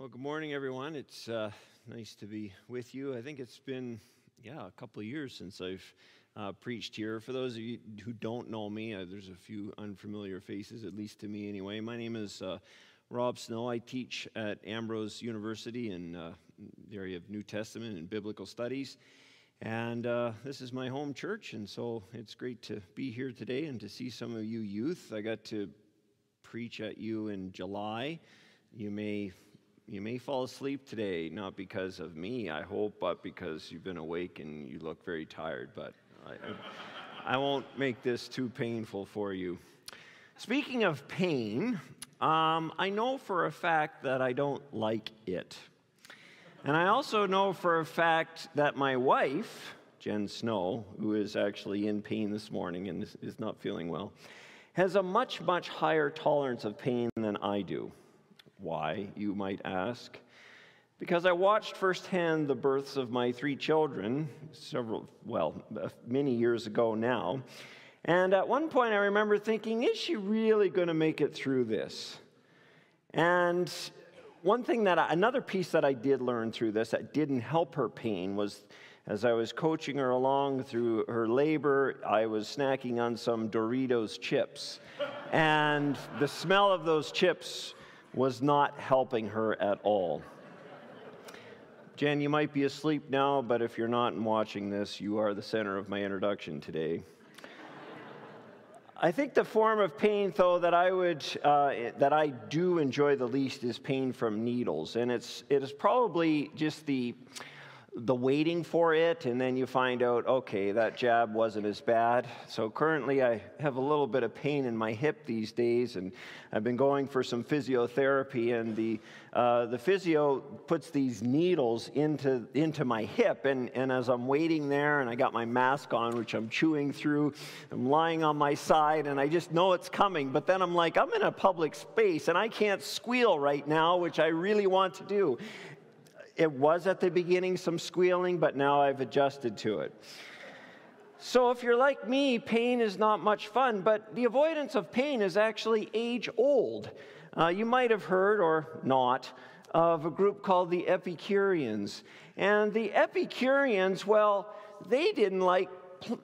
Well, good morning, everyone. It's uh, nice to be with you. I think it's been, yeah, a couple of years since I've uh, preached here. For those of you who don't know me, uh, there's a few unfamiliar faces, at least to me anyway. My name is uh, Rob Snow. I teach at Ambrose University in uh, the area of New Testament and Biblical Studies. And uh, this is my home church, and so it's great to be here today and to see some of you youth. I got to preach at you in July. You may you may fall asleep today, not because of me, I hope, but because you've been awake and you look very tired. But I, I won't make this too painful for you. Speaking of pain, um, I know for a fact that I don't like it. And I also know for a fact that my wife, Jen Snow, who is actually in pain this morning and is, is not feeling well, has a much, much higher tolerance of pain than I do. Why, you might ask? Because I watched firsthand the births of my three children several, well, uh, many years ago now. And at one point, I remember thinking, is she really going to make it through this? And one thing that I, another piece that I did learn through this that didn't help her pain was as I was coaching her along through her labor, I was snacking on some Doritos chips. and the smell of those chips was not helping her at all. Jen, you might be asleep now, but if you're not and watching this, you are the center of my introduction today. I think the form of pain, though, that I would uh, that I do enjoy the least is pain from needles, and it's it is probably just the the waiting for it, and then you find out, okay, that jab wasn't as bad. So currently, I have a little bit of pain in my hip these days, and I've been going for some physiotherapy. And the uh, the physio puts these needles into into my hip, and and as I'm waiting there, and I got my mask on, which I'm chewing through, I'm lying on my side, and I just know it's coming. But then I'm like, I'm in a public space, and I can't squeal right now, which I really want to do. It was at the beginning some squealing, but now I've adjusted to it. So, if you're like me, pain is not much fun, but the avoidance of pain is actually age old. Uh, you might have heard, or not, of a group called the Epicureans. And the Epicureans, well, they didn't like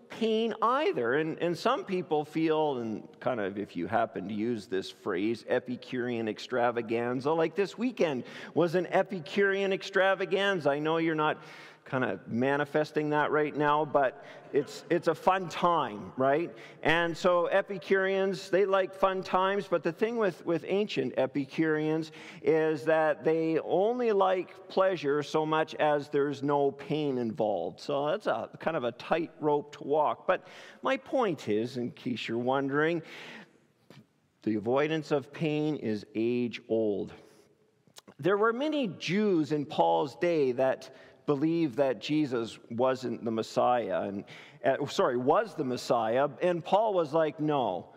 pain either. And, and some people feel, and kind of if you happen to use this phrase, Epicurean extravaganza, like this weekend was an Epicurean extravaganza. I know you're not kind of manifesting that right now, but it's, it's a fun time, right? And so Epicureans, they like fun times, but the thing with, with ancient Epicureans is that they only like pleasure so much as there's no pain involved. So that's a kind of a tightrope to walk. But my point is, in case you're wondering, the avoidance of pain is age old. There were many Jews in Paul's day that believed that Jesus wasn't the Messiah, and uh, sorry, was the Messiah. And Paul was like, no,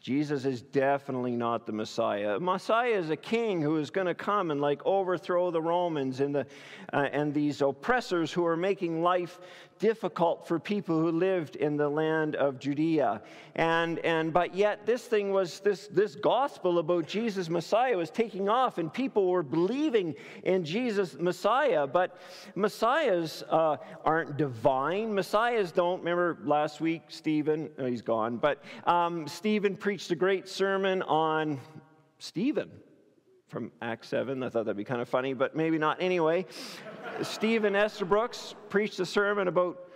Jesus is definitely not the Messiah. Messiah is a king who is going to come and like overthrow the Romans and the uh, and these oppressors who are making life difficult for people who lived in the land of Judea. And and but yet this thing was this this gospel about Jesus Messiah was taking off and people were believing in Jesus Messiah. But Messiahs uh, aren't divine. Messiahs don't. Remember last week, Stephen? Oh, he's gone. But um, Stephen preached a great sermon on Stephen from Acts 7. I thought that'd be kind of funny, but maybe not anyway. Stephen Brooks preached a sermon about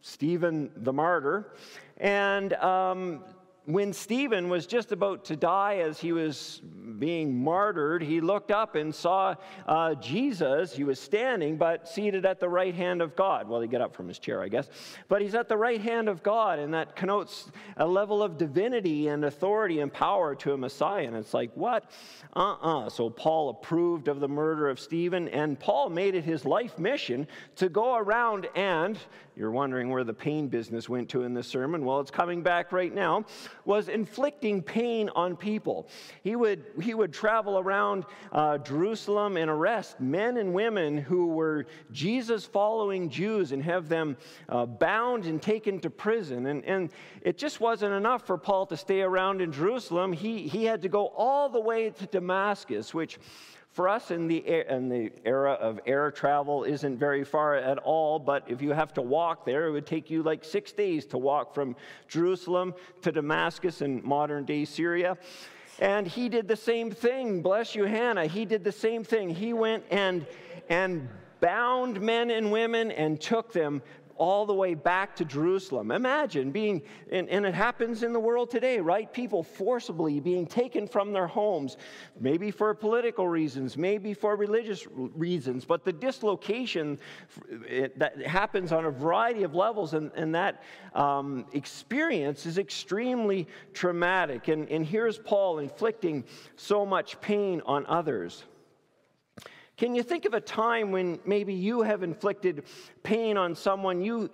Stephen the martyr. And um, when Stephen was just about to die as he was being martyred, he looked up and saw uh, Jesus. He was standing, but seated at the right hand of God. Well, he got up from his chair, I guess. But he's at the right hand of God, and that connotes a level of divinity and authority and power to a Messiah. And it's like, what? Uh uh-uh. uh. So Paul approved of the murder of Stephen, and Paul made it his life mission to go around and, you're wondering where the pain business went to in this sermon. Well, it's coming back right now was inflicting pain on people. He would, he would travel around uh, Jerusalem and arrest men and women who were Jesus following Jews and have them uh, bound and taken to prison. And, and it just wasn't enough for Paul to stay around in Jerusalem. He, he had to go all the way to Damascus, which For us in the, in the era of air travel isn't very far at all, but if you have to walk there, it would take you like six days to walk from Jerusalem to Damascus in modern day Syria. And he did the same thing. Bless you, Hannah. He did the same thing. He went and, and bound men and women and took them all the way back to Jerusalem. Imagine being, and, and, it happens in the world today, right? People forcibly being taken from their homes, maybe for political reasons, maybe for religious reasons, but the dislocation that happens on a variety of levels, and, and that um, experience is extremely traumatic. And, and here's Paul inflicting so much pain on others. Can you think of a time when maybe you have inflicted pain on someone you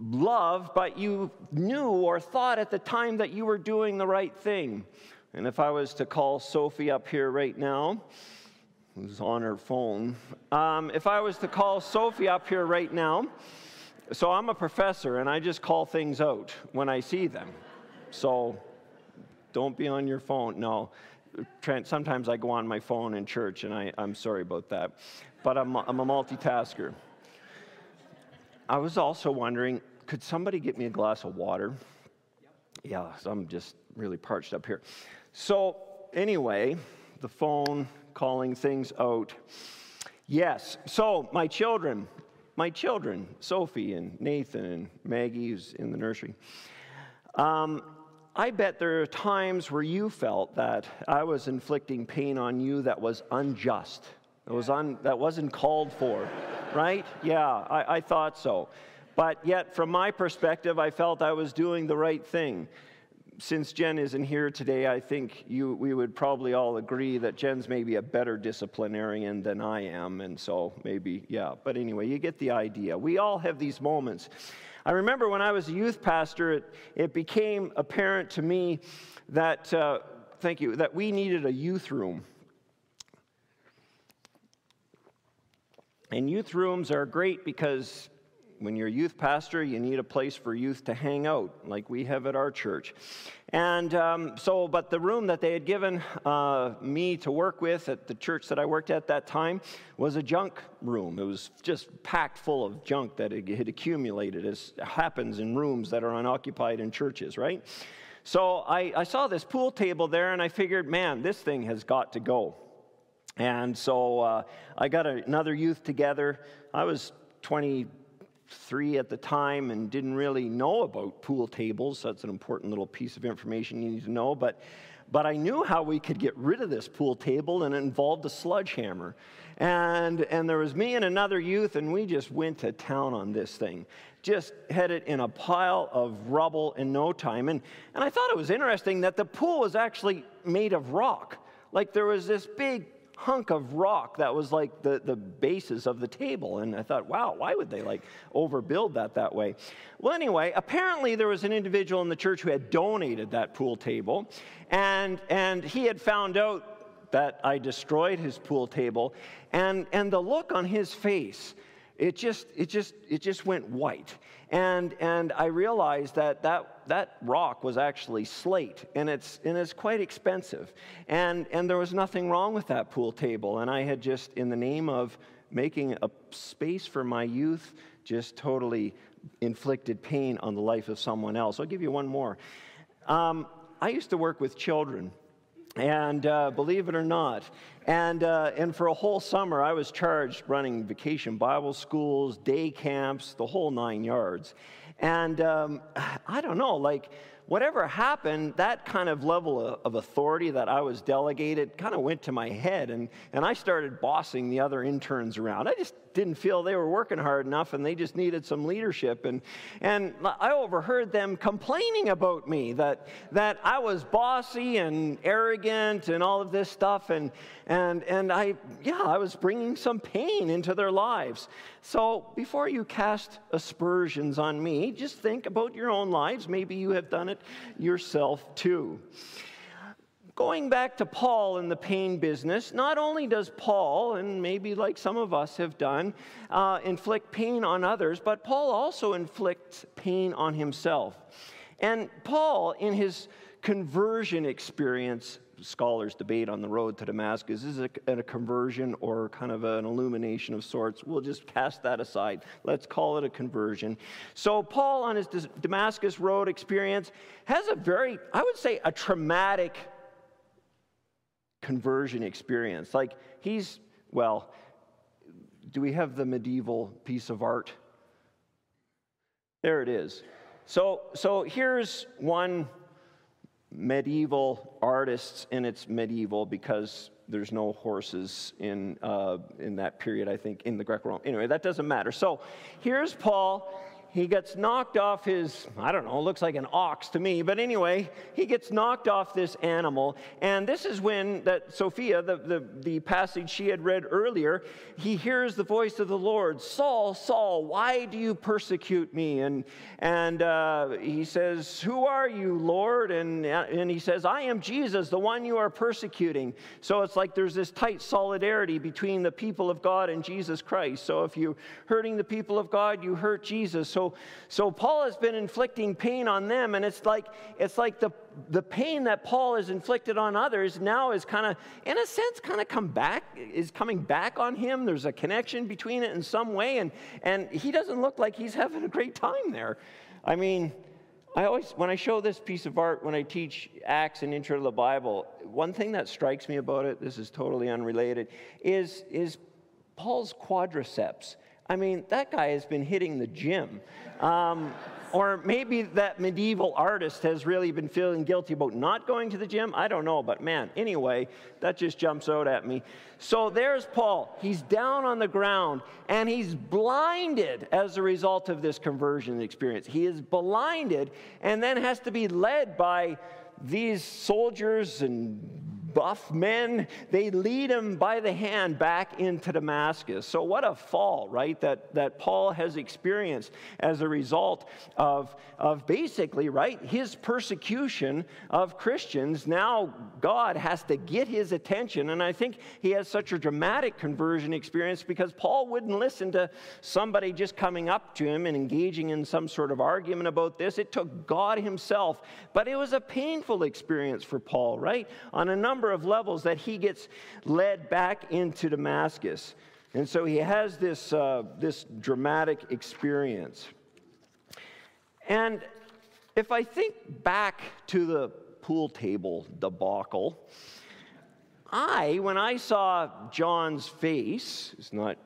love, but you knew or thought at the time that you were doing the right thing? And if I was to call Sophie up here right now, who's on her phone, um, if I was to call Sophie up here right now, so I'm a professor and I just call things out when I see them. So don't be on your phone. No sometimes I go on my phone in church, and I, I'm sorry about that. But I'm, I'm a multitasker. I was also wondering could somebody get me a glass of water? Yeah, so I'm just really parched up here. So, anyway, the phone calling things out. Yes, so my children, my children, Sophie and Nathan and Maggie, who's in the nursery. Um, I bet there are times where you felt that I was inflicting pain on you that was unjust, that, was un, that wasn't called for, right? Yeah, I, I thought so. But yet, from my perspective, I felt I was doing the right thing. Since Jen isn't here today, I think you, we would probably all agree that Jen's maybe a better disciplinarian than I am, and so maybe, yeah. But anyway, you get the idea. We all have these moments. I remember when I was a youth pastor, it, it became apparent to me that, uh, thank you, that we needed a youth room. And youth rooms are great because when you're a youth pastor, you need a place for youth to hang out, like we have at our church. And um, so, but the room that they had given uh, me to work with at the church that I worked at that time was a junk room. It was just packed full of junk that had accumulated, as happens in rooms that are unoccupied in churches, right? So I, I saw this pool table there, and I figured, man, this thing has got to go. And so uh, I got another youth together. I was 20, three at the time and didn't really know about pool tables. So That's an important little piece of information you need to know. But, but I knew how we could get rid of this pool table, and it involved a sledgehammer. And, and there was me and another youth, and we just went to town on this thing. Just had it in a pile of rubble in no time. And, and I thought it was interesting that the pool was actually made of rock. Like there was this big hunk of rock that was like the, the basis of the table. And I thought, wow, why would they like overbuild that that way? Well, anyway, apparently there was an individual in the church who had donated that pool table, and, and he had found out that I destroyed his pool table, and, and the look on his face, it just, it just, it just went white. And, and I realized that, that that rock was actually slate, and it's, and it's quite expensive. And, and there was nothing wrong with that pool table. And I had just, in the name of making a space for my youth, just totally inflicted pain on the life of someone else. I'll give you one more. Um, I used to work with children. And uh, believe it or not, and, uh, and for a whole summer, I was charged running vacation Bible schools, day camps, the whole nine yards. And um, I don't know, like, whatever happened, that kind of level of authority that I was delegated kind of went to my head, and, and I started bossing the other interns around. I just didn't feel they were working hard enough and they just needed some leadership. And, and I overheard them complaining about me that, that I was bossy and arrogant and all of this stuff. And, and, and I, yeah, I was bringing some pain into their lives. So before you cast aspersions on me, just think about your own lives. Maybe you have done it yourself too. Going back to Paul in the pain business, not only does Paul, and maybe like some of us have done, uh, inflict pain on others, but Paul also inflicts pain on himself. And Paul, in his conversion experience, scholars debate on the road to Damascus. Is it a, a conversion or kind of an illumination of sorts? We'll just cast that aside. Let's call it a conversion. So, Paul, on his Damascus Road experience, has a very, I would say, a traumatic conversion experience. Like, he's, well, do we have the medieval piece of art? There it is. So, so here's one medieval artists, and it's medieval because there's no horses in, uh, in that period, I think, in the Greco-Roman. Anyway, that doesn't matter. So here's Paul he gets knocked off his, I don't know, looks like an ox to me, but anyway, he gets knocked off this animal. And this is when that Sophia, the, the, the passage she had read earlier, he hears the voice of the Lord, Saul, Saul, why do you persecute me? And, and uh, he says, Who are you, Lord? And, and he says, I am Jesus, the one you are persecuting. So it's like there's this tight solidarity between the people of God and Jesus Christ. So if you're hurting the people of God, you hurt Jesus. So, so Paul has been inflicting pain on them, and it's like, it's like the, the pain that Paul has inflicted on others now is kind of, in a sense, kind of come back, is coming back on him. There's a connection between it in some way, and, and he doesn't look like he's having a great time there. I mean, I always, when I show this piece of art, when I teach Acts and Intro to the Bible, one thing that strikes me about it, this is totally unrelated, is, is Paul's quadriceps. I mean, that guy has been hitting the gym. Um, or maybe that medieval artist has really been feeling guilty about not going to the gym. I don't know, but man, anyway, that just jumps out at me. So there's Paul. He's down on the ground and he's blinded as a result of this conversion experience. He is blinded and then has to be led by these soldiers and buff men, they lead him by the hand back into Damascus. So, what a fall, right, that, that Paul has experienced as a result of, of basically, right, his persecution of Christians. Now, God has to get his attention. And I think he has such a dramatic conversion experience because Paul wouldn't listen to somebody just coming up to him and engaging in some sort of argument about this. It took God himself. But it was a painful experience for Paul, right? On a number number of levels that he gets led back into Damascus. And so he has this, uh, this dramatic experience. And if I think back to the pool table debacle, I, when I saw John's face, it's not,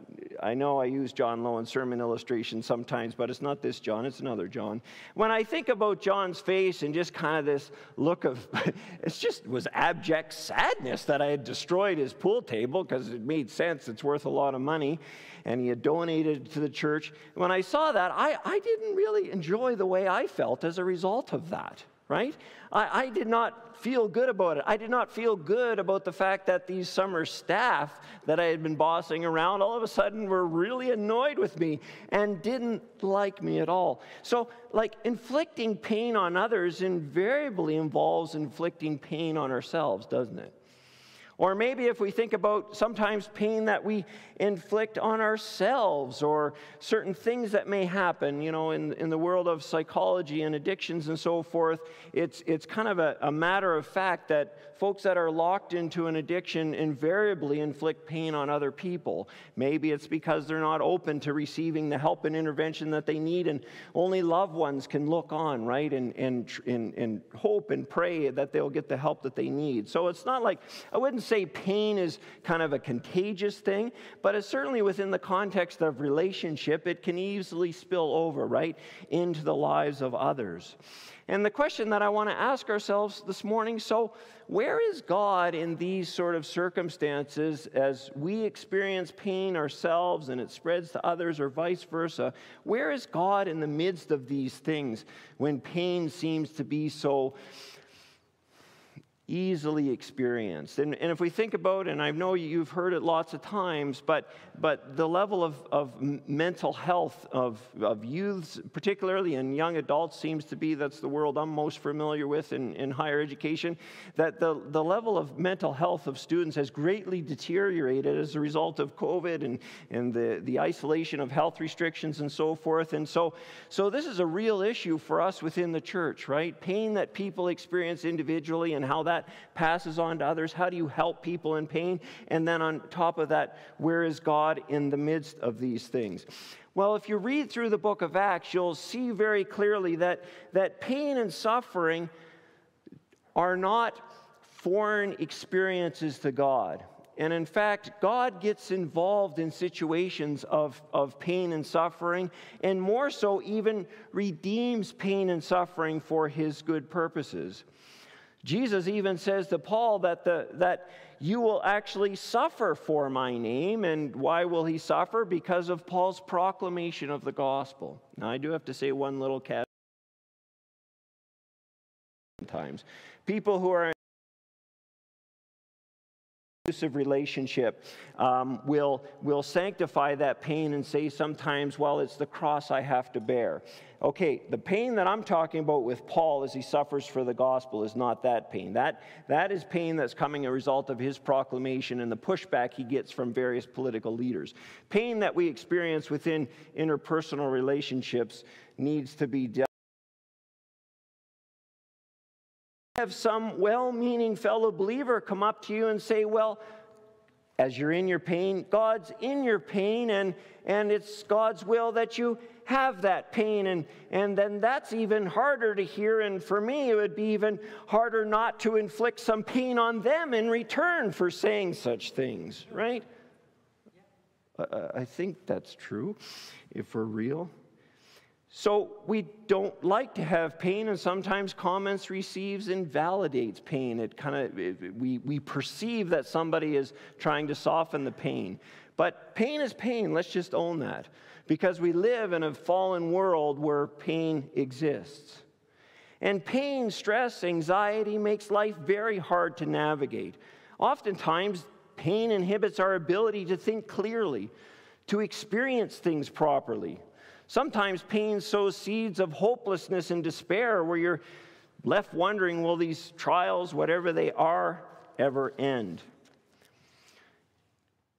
I know I use John Lowe in sermon illustration sometimes, but it's not this John, it's another John. When I think about John's face and just kind of this look of, it just was abject sadness that I had destroyed his pool table because it made sense, it's worth a lot of money, and he had donated to the church. When I saw that, I, I didn't really enjoy the way I felt as a result of that right? I, I, did not feel good about it. I did not feel good about the fact that these summer staff that I had been bossing around all of a sudden were really annoyed with me and didn't like me at all. So, like, inflicting pain on others invariably involves inflicting pain on ourselves, doesn't it? Or maybe if we think about sometimes pain that we inflict on ourselves or certain things that may happen, you know, in, in the world of psychology and addictions and so forth, it's, it's kind of a, a matter of fact that folks that are locked into an addiction invariably inflict pain on other people. Maybe it's because they're not open to receiving the help and intervention that they need, and only loved ones can look on, right, and, and, and, and hope and pray that they'll get the help that they need. So it's not like, I wouldn't say pain is kind of a contagious thing, but it's certainly within the context of relationship, it can easily spill over, right, into the lives of others. And the question that I want to ask ourselves this morning so, where is God in these sort of circumstances as we experience pain ourselves and it spreads to others, or vice versa? Where is God in the midst of these things when pain seems to be so easily experienced. And, and if we think about, and I know you've heard it lots of times, but, but the level of, of mental health of, of youths, particularly in young adults, seems to be that's the world I'm most familiar with in, in higher education, that the, the level of mental health of students has greatly deteriorated as a result of COVID and, and the, the isolation of health restrictions and so forth. And so, so this is a real issue for us within the church, right? Pain that people experience individually and how that that passes on to others? How do you help people in pain? And then on top of that, where is God in the midst of these things? Well, if you read through the book of Acts, you'll see very clearly that, that pain and suffering are not foreign experiences to God. And in fact, God gets involved in situations of, of pain and suffering, and more so, even redeems pain and suffering for his good purposes. Jesus even says to Paul that, the, that you will actually suffer for my name. And why will he suffer? Because of Paul's proclamation of the gospel. Now, I do have to say one little caveat. Times. People who are abusive relationship um, will, will sanctify that pain and say sometimes, well, it's the cross I have to bear. Okay, the pain that I'm talking about with Paul as he suffers for the gospel is not that pain. That, that is pain that's coming a result of his proclamation and the pushback he gets from various political leaders. Pain that we experience within interpersonal relationships needs to be dealt have some well meaning fellow believer come up to you and say, Well, as you're in your pain, God's in your pain, and, and it's God's will that you have that pain. And, and then that's even harder to hear. And for me, it would be even harder not to inflict some pain on them in return for saying such things, right? I think that's true if we're real. So we don't like to have pain, and sometimes comments receives invalidates pain. It kind of we we perceive that somebody is trying to soften the pain, but pain is pain. Let's just own that, because we live in a fallen world where pain exists, and pain, stress, anxiety makes life very hard to navigate. Oftentimes, pain inhibits our ability to think clearly, to experience things properly. Sometimes pain sows seeds of hopelessness and despair where you're left wondering will these trials, whatever they are, ever end?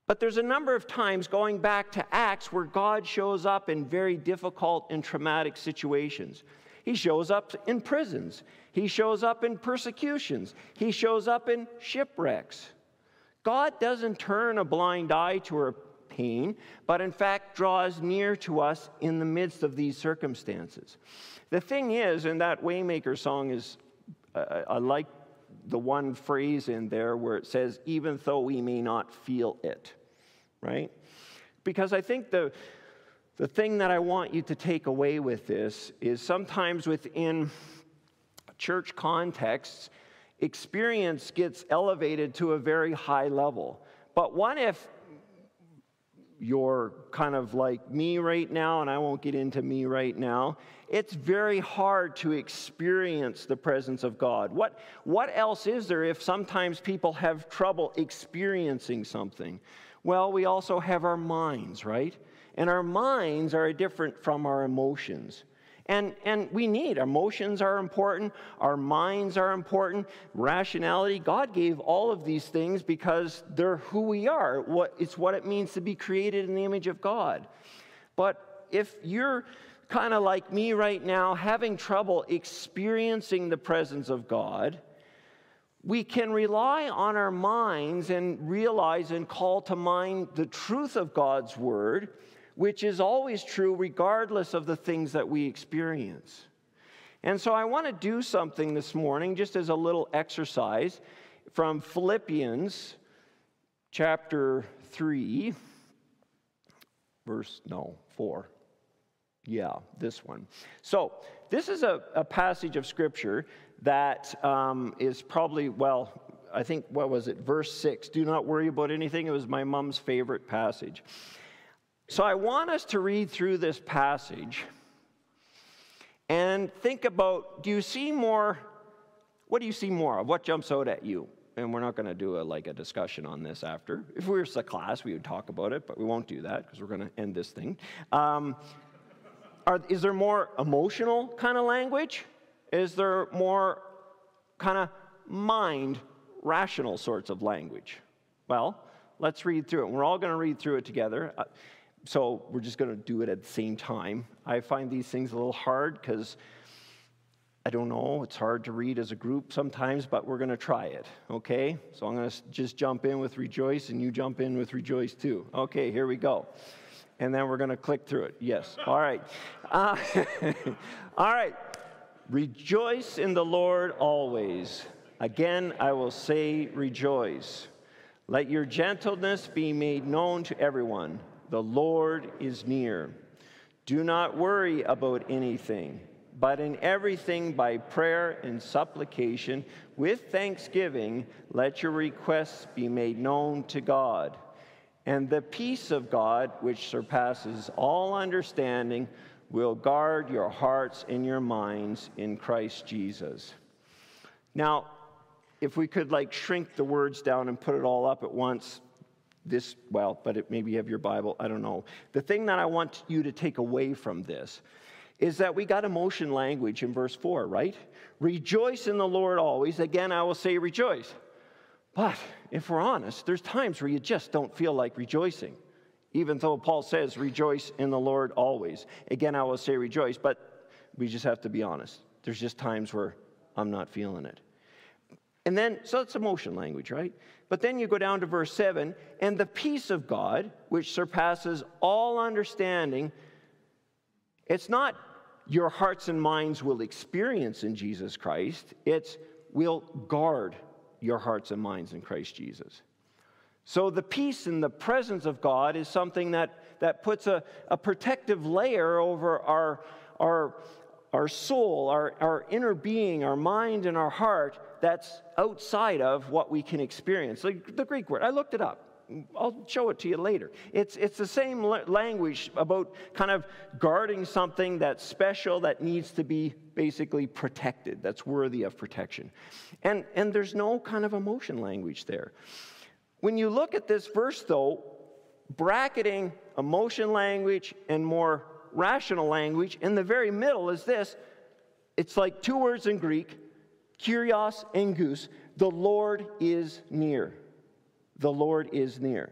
But there's a number of times going back to Acts where God shows up in very difficult and traumatic situations. He shows up in prisons, He shows up in persecutions, He shows up in shipwrecks. God doesn't turn a blind eye to our pain, but in fact draws near to us in the midst of these circumstances. The thing is, and that Waymaker song is, uh, I like the one phrase in there where it says, even though we may not feel it, right? Because I think the, the thing that I want you to take away with this is sometimes within church contexts, experience gets elevated to a very high level. But what if you're kind of like me right now, and I won't get into me right now, it's very hard to experience the presence of God. What, what else is there if sometimes people have trouble experiencing something? Well, we also have our minds, right? And our minds are different from our emotions. And, and we need emotions are important, our minds are important, rationality. God gave all of these things because they're who we are. What, it's what it means to be created in the image of God. But if you're kind of like me right now, having trouble experiencing the presence of God, we can rely on our minds and realize and call to mind the truth of God's word which is always true regardless of the things that we experience. And so I want to do something this morning, just as a little exercise from Philippians chapter 3, verse, no, 4. Yeah, this one. So, this is a, a passage of scripture that um, is probably, well, I think, what was it, verse 6. Do not worry about anything. It was my mom's favorite passage. So I want us to read through this passage and think about do you see more? What do you see more of? What jumps out at you? And we're not going to do a, like a discussion on this after. If we were a class, we would talk about it, but we won't do that because we're going to end this thing. Um, are, is there more emotional kind of language? Is there more kind of mind, rational sorts of language? Well, let's read through it. We're all going to read through it together. So we're just going to do it at the same time. I find these things a little hard because I don't know. It's hard to read as a group sometimes, but we're going to try it, okay? So I'm going to just jump in with rejoice, and you jump in with rejoice too. Okay, here we go. And then we're going to click through it. Yes. All right. Uh, all right. Rejoice in the Lord always. Again, I will say rejoice. Let your gentleness be made known to everyone. The Lord is near. Do not worry about anything but in everything by prayer and supplication with thanksgiving, let your requests be made known to God. And the peace of God, which surpasses all understanding, will guard your hearts and your minds in Christ Jesus. Now, if we could like shrink the words down and put it all up at once, this, well, but it, maybe you have your Bible, I don't know. The thing that I want you to take away from this is that we got emotion language in verse 4, right? Rejoice in the Lord always. Again, I will say rejoice. But if we're honest, there's times where you just don't feel like rejoicing, even though Paul says, rejoice in the Lord always. Again, I will say rejoice, but we just have to be honest. There's just times where I'm not feeling it. And then, so it's emotion language, right? But then you go down to verse 7 and the peace of God, which surpasses all understanding, it's not your hearts and minds will experience in Jesus Christ, it's will guard your hearts and minds in Christ Jesus. So the peace and the presence of God is something that, that puts a, a protective layer over our, our, our soul, our, our inner being, our mind, and our heart that's outside of what we can experience. Like the Greek word, I looked it up. I'll show it to you later. It's, it's the same language about kind of guarding something that's special that needs to be basically protected, that's worthy of protection. And, and there's no kind of emotion language there. When you look at this verse, though, bracketing emotion language and more rational language, in the very middle is this it's like two words in Greek, kurios engus. The Lord is near the Lord is near.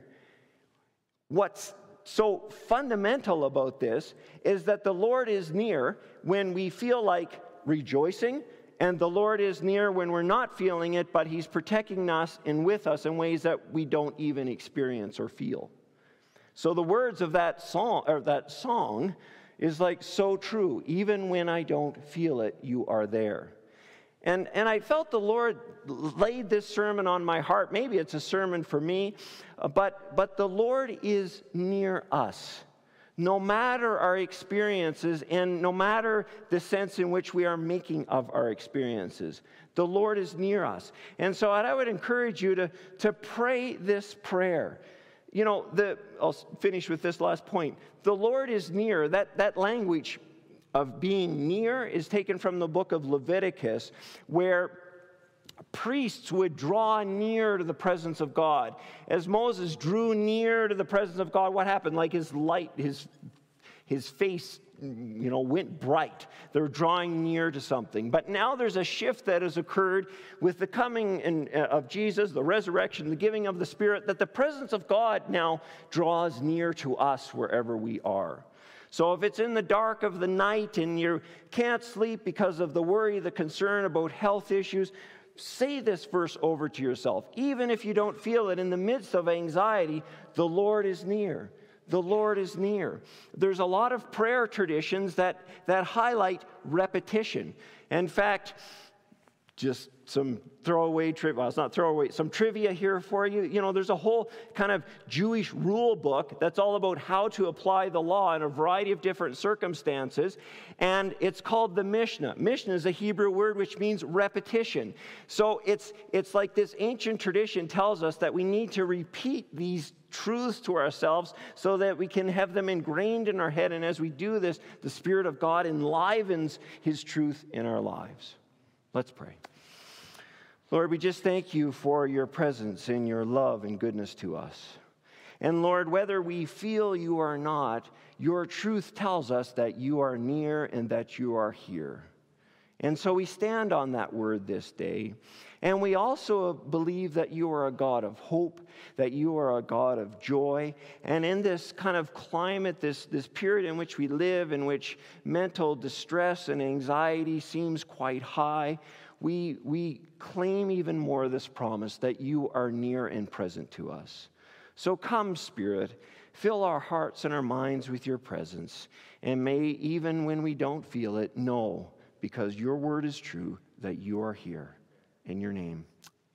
What's so fundamental about this is that the Lord is near when we feel like rejoicing, and the Lord is near when we're not feeling it, but He's protecting us and with us in ways that we don't even experience or feel. So the words of that song or that song is like so true. Even when I don't feel it, you are there. And, and I felt the Lord laid this sermon on my heart. Maybe it's a sermon for me, uh, but, but the Lord is near us. No matter our experiences and no matter the sense in which we are making of our experiences, the Lord is near us. And so I would encourage you to, to pray this prayer. You know, the, I'll finish with this last point. The Lord is near. That, that language of being near is taken from the book of Leviticus, where priests would draw near to the presence of God. As Moses drew near to the presence of God, what happened? Like his light, his, his face, you know, went bright. They're drawing near to something. But now there's a shift that has occurred with the coming in, uh, of Jesus, the resurrection, the giving of the Spirit, that the presence of God now draws near to us wherever we are. So if it's in the dark of the night and you can't sleep because of the worry, the concern about health issues, say this verse over to yourself. Even if you don't feel it in the midst of anxiety, the Lord is near. The Lord is near. There's a lot of prayer traditions that, that highlight repetition. In fact, just some throwaway trivia. Well, it's not throwaway, some trivia here for you. You know, there's a whole kind of Jewish rule book that's all about how to apply the law in a variety of different circumstances. And it's called the Mishnah. Mishnah is a Hebrew word which means repetition. So it's, it's like this ancient tradition tells us that we need to repeat these truths to ourselves so that we can have them ingrained in our head. And as we do this, the Spirit of God enlivens His truth in our lives. Let's pray. Lord, we just thank you for your presence and your love and goodness to us. And Lord, whether we feel you or not, your truth tells us that you are near and that you are here. And so we stand on that word this day. And we also believe that you are a God of hope, that you are a God of joy. And in this kind of climate, this, this period in which we live, in which mental distress and anxiety seems quite high, we, we claim even more of this promise that you are near and present to us. So come, Spirit, fill our hearts and our minds with your presence. And may, even when we don't feel it, know, because your word is true, that you are here. In your name,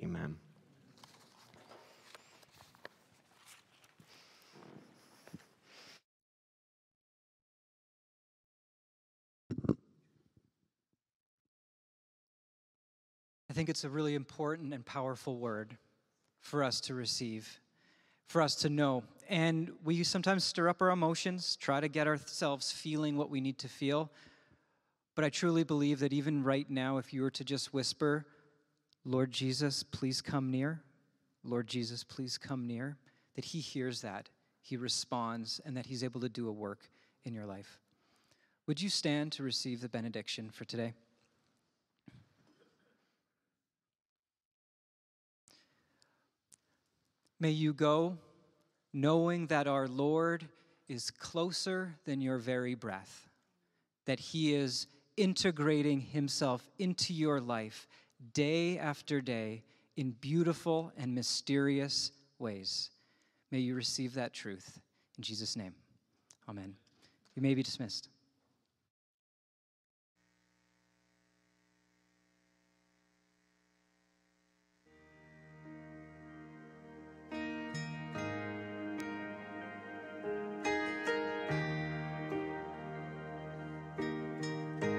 amen. Think it's a really important and powerful word for us to receive, for us to know. And we sometimes stir up our emotions, try to get ourselves feeling what we need to feel. But I truly believe that even right now, if you were to just whisper, Lord Jesus, please come near, Lord Jesus, please come near, that He hears that, He responds, and that He's able to do a work in your life. Would you stand to receive the benediction for today? May you go knowing that our Lord is closer than your very breath, that He is integrating Himself into your life day after day in beautiful and mysterious ways. May you receive that truth. In Jesus' name, amen. You may be dismissed.